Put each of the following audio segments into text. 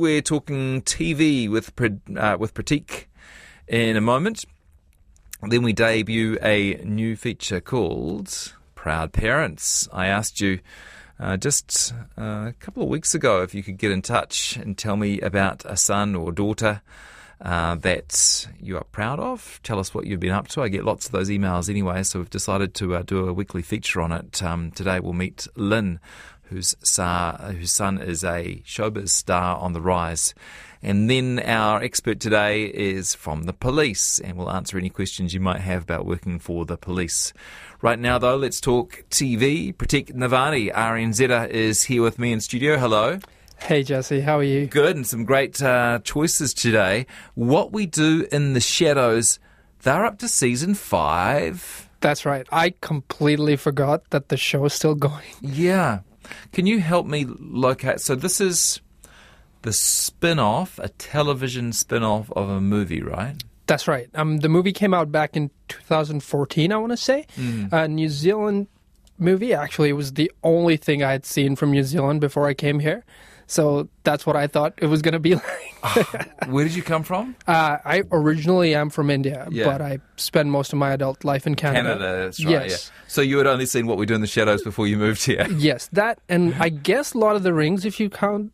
We're talking TV with uh, with Pratik in a moment. Then we debut a new feature called Proud Parents. I asked you uh, just uh, a couple of weeks ago if you could get in touch and tell me about a son or daughter uh, that you are proud of. Tell us what you've been up to. I get lots of those emails anyway, so we've decided to uh, do a weekly feature on it. Um, today we'll meet Lynn, whose, whose son is a showbiz star on the rise. And then our expert today is from the police, and we'll answer any questions you might have about working for the police. Right now, though, let's talk TV. Pratik Navani, RNZ, is here with me in studio. Hello. Hey, Jesse, how are you? Good, and some great uh, choices today. What We Do in the Shadows, they're up to season five. That's right. I completely forgot that the show is still going. Yeah. Can you help me locate? So, this is the spin off, a television spin off of a movie, right? That's right. Um, the movie came out back in 2014, I want to say. Mm. Uh, New Zealand movie. Actually, it was the only thing I had seen from New Zealand before I came here. So that's what I thought it was going to be like. Where did you come from? Uh, I originally am from India, yeah. but I spent most of my adult life in Canada. Canada, that's right. Yes. Yeah. So you had only seen What We Do in the Shadows before you moved here? Yes, that, and I guess Lord of the Rings, if you count.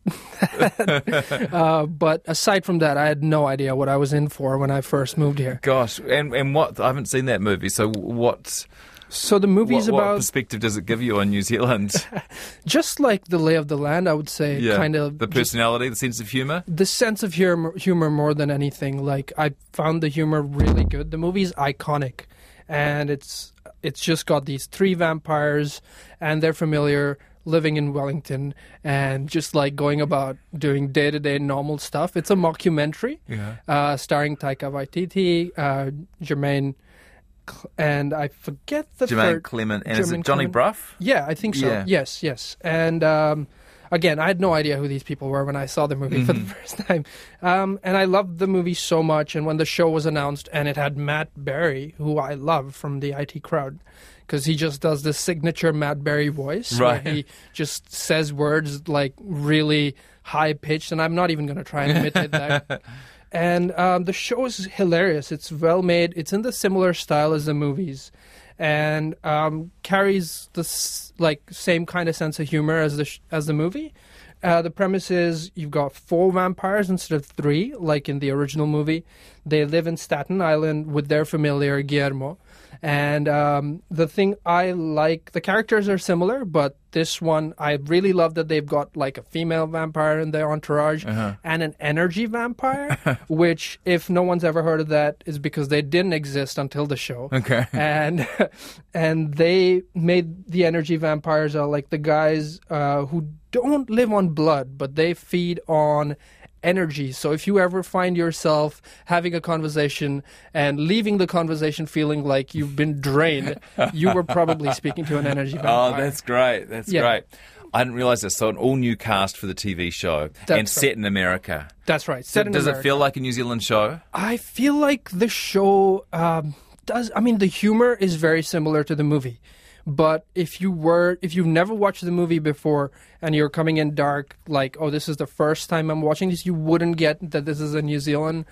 uh, but aside from that, I had no idea what I was in for when I first moved here. Gosh, and and what? I haven't seen that movie, so what? So the movie's about. What perspective does it give you on New Zealand? just like the lay of the land, I would say. Yeah. Kind of the personality, the sense of humor. The sense of humor, humor more than anything. Like I found the humor really good. The movie's iconic, and it's it's just got these three vampires, and they're familiar living in Wellington and just like going about doing day to day normal stuff. It's a mockumentary yeah. uh, starring Taika Waititi, uh, Jermaine and I forget the Jermaine third, Clement and Jermaine is it Johnny Clement? Brugh? Yeah, I think so. Yeah. Yes, yes. And um, again, I had no idea who these people were when I saw the movie mm-hmm. for the mm-hmm. first time. Um, and I loved the movie so much. And when the show was announced, and it had Matt Berry, who I love from the IT crowd, because he just does this signature Matt Berry voice, right? he just says words like really high pitched, and I'm not even going to try and imitate that. And um, the show is hilarious. It's well made. It's in the similar style as the movies, and um, carries the like same kind of sense of humor as the sh- as the movie. Uh, the premise is you've got four vampires instead of three, like in the original movie. They live in Staten Island with their familiar Guillermo. And um, the thing I like, the characters are similar, but this one, I really love that they've got like a female vampire in their entourage uh-huh. and an energy vampire, which, if no one's ever heard of that, is because they didn't exist until the show. Okay. And and they made the energy vampires are like the guys uh, who don't live on blood, but they feed on energy. So if you ever find yourself having a conversation and leaving the conversation feeling like you've been drained, you were probably speaking to an energy vampire. Oh, that's great. That's yeah. great. I didn't realize this. So, an all new cast for the TV show That's and right. set in America. That's right. Set so, does America. it feel like a New Zealand show? I feel like the show um, does. I mean, the humor is very similar to the movie. But if you were, if you've never watched the movie before and you're coming in dark, like, oh, this is the first time I'm watching this, you wouldn't get that this is a New Zealand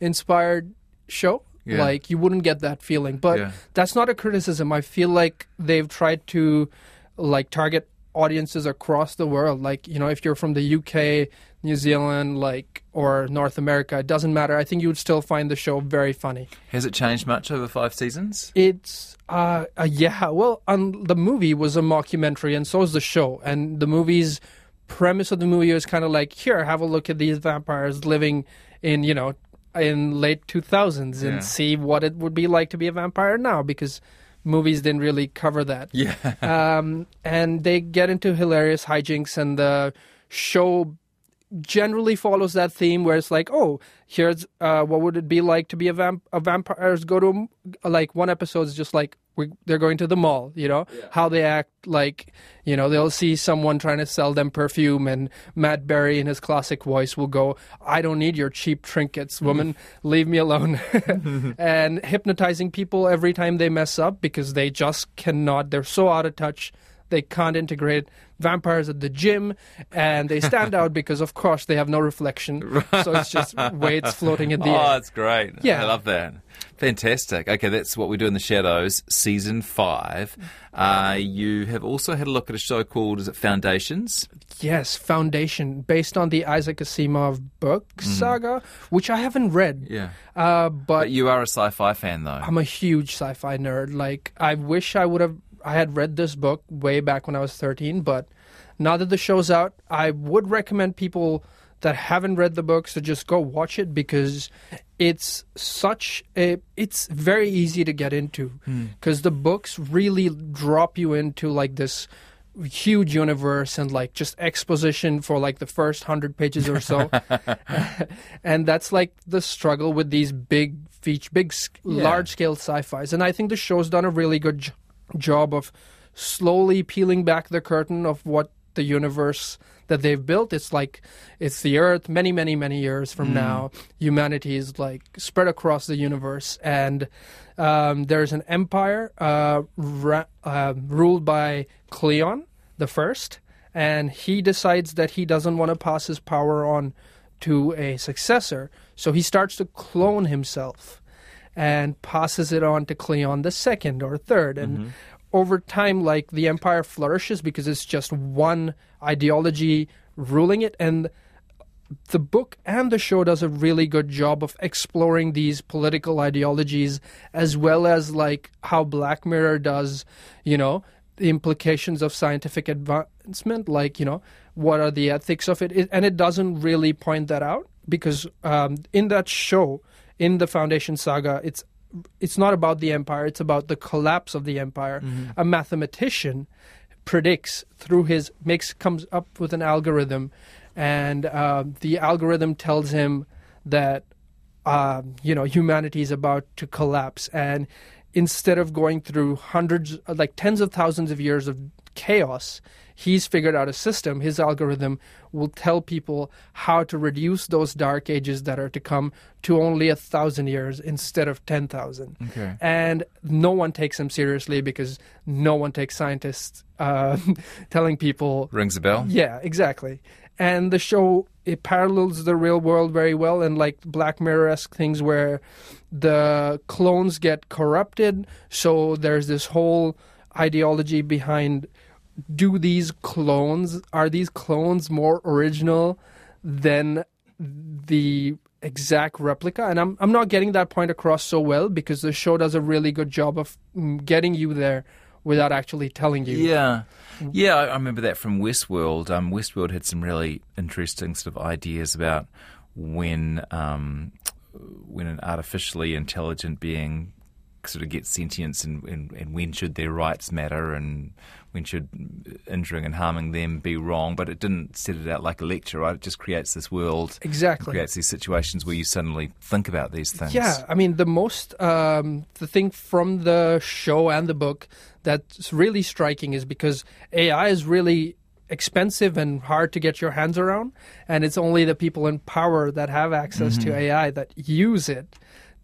inspired show. Yeah. Like, you wouldn't get that feeling. But yeah. that's not a criticism. I feel like they've tried to, like, target audiences across the world. Like, you know, if you're from the UK, New Zealand, like, or North America, it doesn't matter. I think you would still find the show very funny. Has it changed much over five seasons? It's, uh, uh yeah. Well, um, the movie was a mockumentary, and so is the show. And the movie's premise of the movie was kind of like, here, have a look at these vampires living in, you know, in late 2000s and yeah. see what it would be like to be a vampire now because movies didn't really cover that. Yeah. um, and they get into hilarious hijinks, and the show generally follows that theme where it's like, oh, here's uh, what would it be like to be a, vamp- a vampires go to like one episode is just like we, they're going to the mall, you know, yeah. how they act like, you know, they'll see someone trying to sell them perfume and Matt Berry in his classic voice will go, I don't need your cheap trinkets, woman, leave me alone. and hypnotizing people every time they mess up because they just cannot, they're so out of touch they can't integrate vampires at the gym, and they stand out because, of course, they have no reflection. So it's just weights floating in the oh, air. it's great. Yeah. I love that. Fantastic. Okay, that's what we do in the shadows, season five. Uh, you have also had a look at a show called is it Foundations? Yes, Foundation, based on the Isaac Asimov book saga, which I haven't read. Yeah. Uh, but But you are a sci-fi fan, though. I'm a huge sci-fi nerd. Like I wish I would have I had read this book way back when I was 13, but now that the show's out, I would recommend people that haven't read the books to just go watch it because it's such a it's very easy to get into hmm. because the books really drop you into like this huge universe and like just exposition for like the first 100 pages or so. And that's like the struggle with these big feature big Yeah. large scale sci-fis. And i think the show's done a really good j- job of slowly peeling back the curtain of what the universe that they've built. It's like it's the earth many many many years from now. Humanity is like spread across the universe. And um, there's an empire uh, ra- uh, ruled by Cleon the first. And he decides that he doesn't want to pass his power on to a successor. So he starts to clone himself and passes it on to Cleon the second or third. And over time, like the empire flourishes because it's just one ideology ruling it. And the book and the show does a really good job of exploring these political ideologies as well as like how Black Mirror does, you know, the implications of scientific advancement, like, you know, what are the ethics of it? it and it doesn't really point that out because um, in that show, in the Foundation saga, it's it's not about the empire, it's about the collapse of the empire. A mathematician predicts through his makes comes up with an algorithm and uh, the algorithm tells him that uh, you know humanity is about to collapse and instead of going through hundreds like tens of thousands of years of chaos he's figured out a system his algorithm will tell people how to reduce those dark ages that are to come to only a thousand years instead of 10,000 Okay. and no one takes him seriously because no one takes scientists uh, telling people Rings a bell? yeah, exactly. And the show it parallels the real world very well, and like Black Mirror esque things where the clones get corrupted. So there's this whole ideology behind: do these clones are these clones more original than the exact replica? And I'm I'm not getting that point across so well because the show does a really good job of mm, getting you there without actually telling you. Yeah. Yeah, I I remember that from Westworld. Um, Westworld had some really interesting sort of ideas about when um, when an artificially intelligent being sort of get sentience and, and, and when should their rights matter and when should injuring and harming them be wrong. But it didn't set it out like a lecture, right? It just creates this world, Exactly. creates these situations where you suddenly think about these things. Yeah, I mean the most um, the thing from the show and the book that's really striking is because AI is really expensive and hard to get your hands around, and it's only the people in power that have access to AI that use it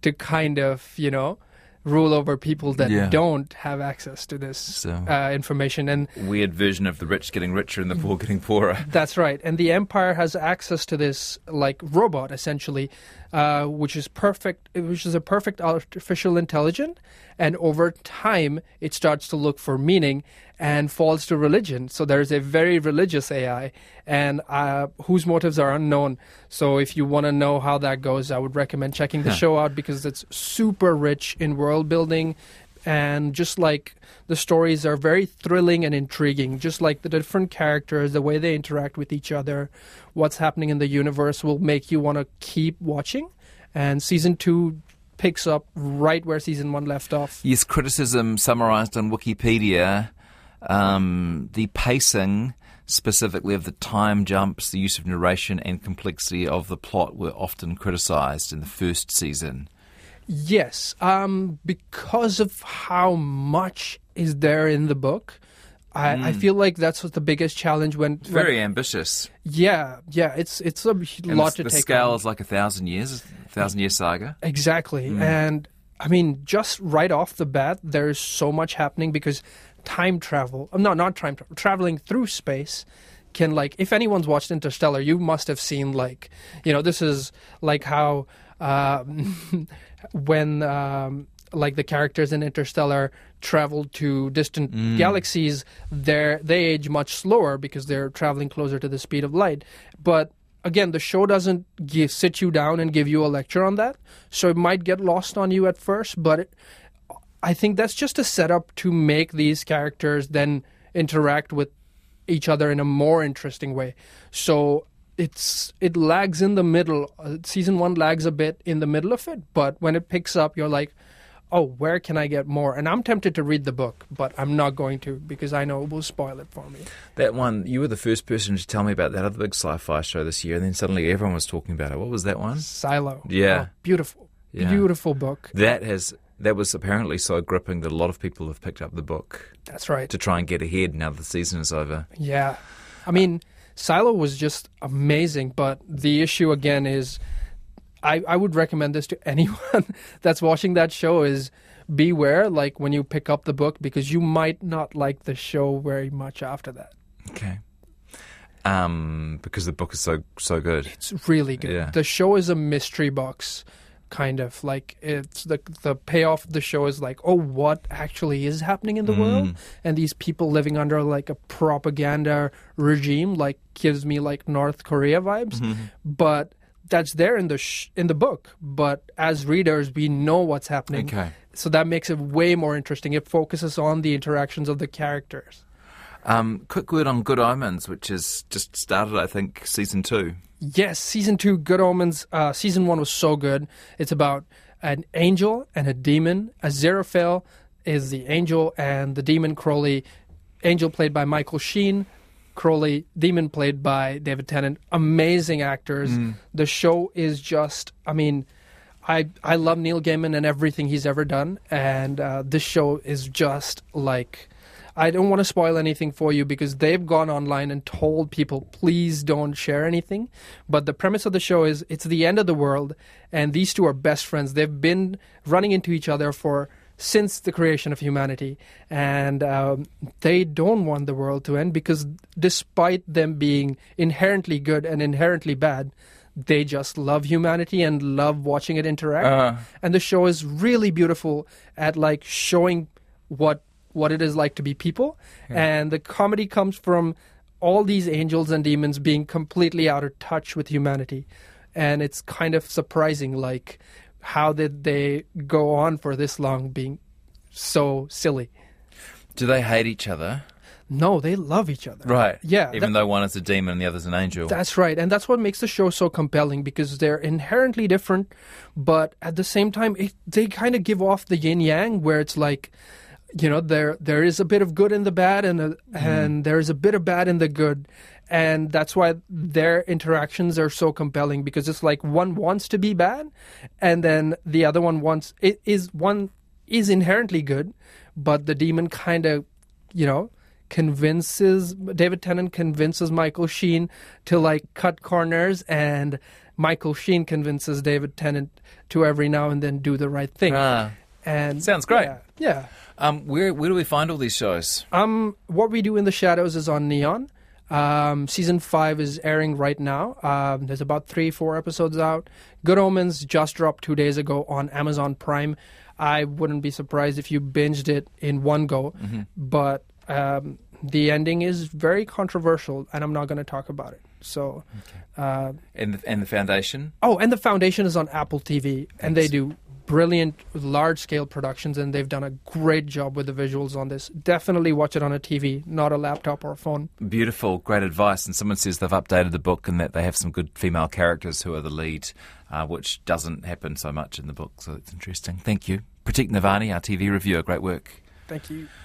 to kind of you know rule over people that Yeah. don't have access to this So- uh, information and Weird version of the rich getting richer and the poor getting poorer. That's right. And the Empire has access to this like robot essentially, uh, which is perfect which is a perfect artificial intelligence and over time it starts to look for meaning and falls to religion. So there's a very religious AI and uh, whose motives are unknown. So if you want to know how that goes, I would recommend checking the Huh. show out because it's super rich in world building and just like the stories are very thrilling and intriguing just like the different characters the way they interact with each other what's happening in the universe will make you want to keep watching and season 2 picks up right where season 1 left off Yes, criticism summarised on Wikipedia. Um, the pacing, specifically of the time jumps, the use of narration, and complexity of the plot were often criticised in the first season. Yes um because of how much is there in the book I, I feel like that's what the biggest challenge when, when Very ambitious. yeah yeah it's it's a And lot the, to the take scale on. is like a thousand years, a thousand year saga. Exactly. Mm. And I mean, just right off the bat, there's so much happening because time travel. uh, No, not time travel. Traveling through space can like if anyone's watched Interstellar, you must have seen like you know this is like how uh, when um, like the characters in Interstellar travel to distant galaxies, they they age much slower because they're traveling closer to the speed of light. But again, the show doesn't give, sit you down and give you a lecture on that, so it might get lost on you at first. But it, I think that's just a setup to make these characters then interact with each other in a more interesting way. So it's it lags in the middle. Uh, season one lags a bit in the middle of it, but when it picks up, you're like, oh, where can I get more? And I'm tempted to read the book, but I'm not going to because I know it will spoil it for me. That one, you were the first person to tell me about that other big sci-fi show this year, and then suddenly everyone was talking about it. What was that one? Silo. Yeah. Oh, beautiful. Yeah. Beautiful book. That has that was apparently so gripping that a lot of people have picked up the book That's right. to try and get ahead now that the season is over. Yeah. I mean, Silo was just amazing, but the issue again is I, I would recommend this to anyone that's watching that show is beware like when you pick up the book because you might not like the show very much after that. Okay. Um, because the book is so so good. It's really good. Yeah. The show is a mystery box kind of like it's the the payoff of the show is like oh what actually is happening in the world? And these people living under like a propaganda regime like gives me like North Korea vibes. But that's there in the sh- in the book. But as readers we know what's happening. Okay. so that makes it way more interesting. It focuses on the interactions of the characters. Um, quick word on Good Omens, which has just started, I think, season two. Yes, season two, Good Omens. Uh, season one was so good. It's about an angel and a demon. Aziraphale is the angel, and the demon Crowley. Angel played by Michael Sheen. Crowley, demon played by David Tennant. Amazing actors. The show is just, I mean, I I love Neil Gaiman and everything he's ever done, and uh, this show is just like. I don't want to spoil anything for you because they've gone online and told people, please don't share anything. But the premise of the show is it's the end of the world, and these two are best friends. They've been running into each other for since the creation of humanity, and um, they don't want the world to end because despite them being inherently good and inherently bad, they just love humanity and love watching it interact. Uh. And the show is really beautiful at like showing what what it is like to be people. And the comedy comes from all these angels and demons being completely out of touch with humanity. And it's kind of surprising like how did they go on for this long being so silly? Do they hate each other? No, they love each other. Right. Yeah, Even that- though one is a demon and the other's an angel. That's right. And that's what makes the show so compelling because they're inherently different, but at the same time, it, they kind of give off the yin yang where it's like, you know, there there is a bit of good in the bad and a, and there is a bit of bad in the good. And that's why their interactions are so compelling because it's like one wants to be bad and then the other one wants it is one is inherently good, but the demon kind of, you know, convinces David Tennant convinces Michael Sheen to like cut corners and Michael Sheen convinces David Tennant to every now and then do the right thing. Ah. and Sounds great. Yeah. Yeah. Um, where where do we find all these shows? Um, what we do in the shadows is on Neon. Um, season five is airing right now. Um, there's about three, four episodes out. Good Omens just dropped two days ago on Amazon Prime. I wouldn't be surprised if you binged it in one go, but um, the ending is very controversial, and I'm not going to talk about it. So, uh, And the, and the Foundation. oh, and the Foundation is on Apple TV, and they do brilliant, large scale productions, and they've done a great job with the visuals on this. Definitely watch it on a TV, not a laptop or a phone. Beautiful, great advice. And someone says they've updated the book and that they have some good female characters who are the lead, uh, which doesn't happen so much in the book. So it's interesting. Thank you. Pratik Navani, our TV reviewer. Great work. Thank you.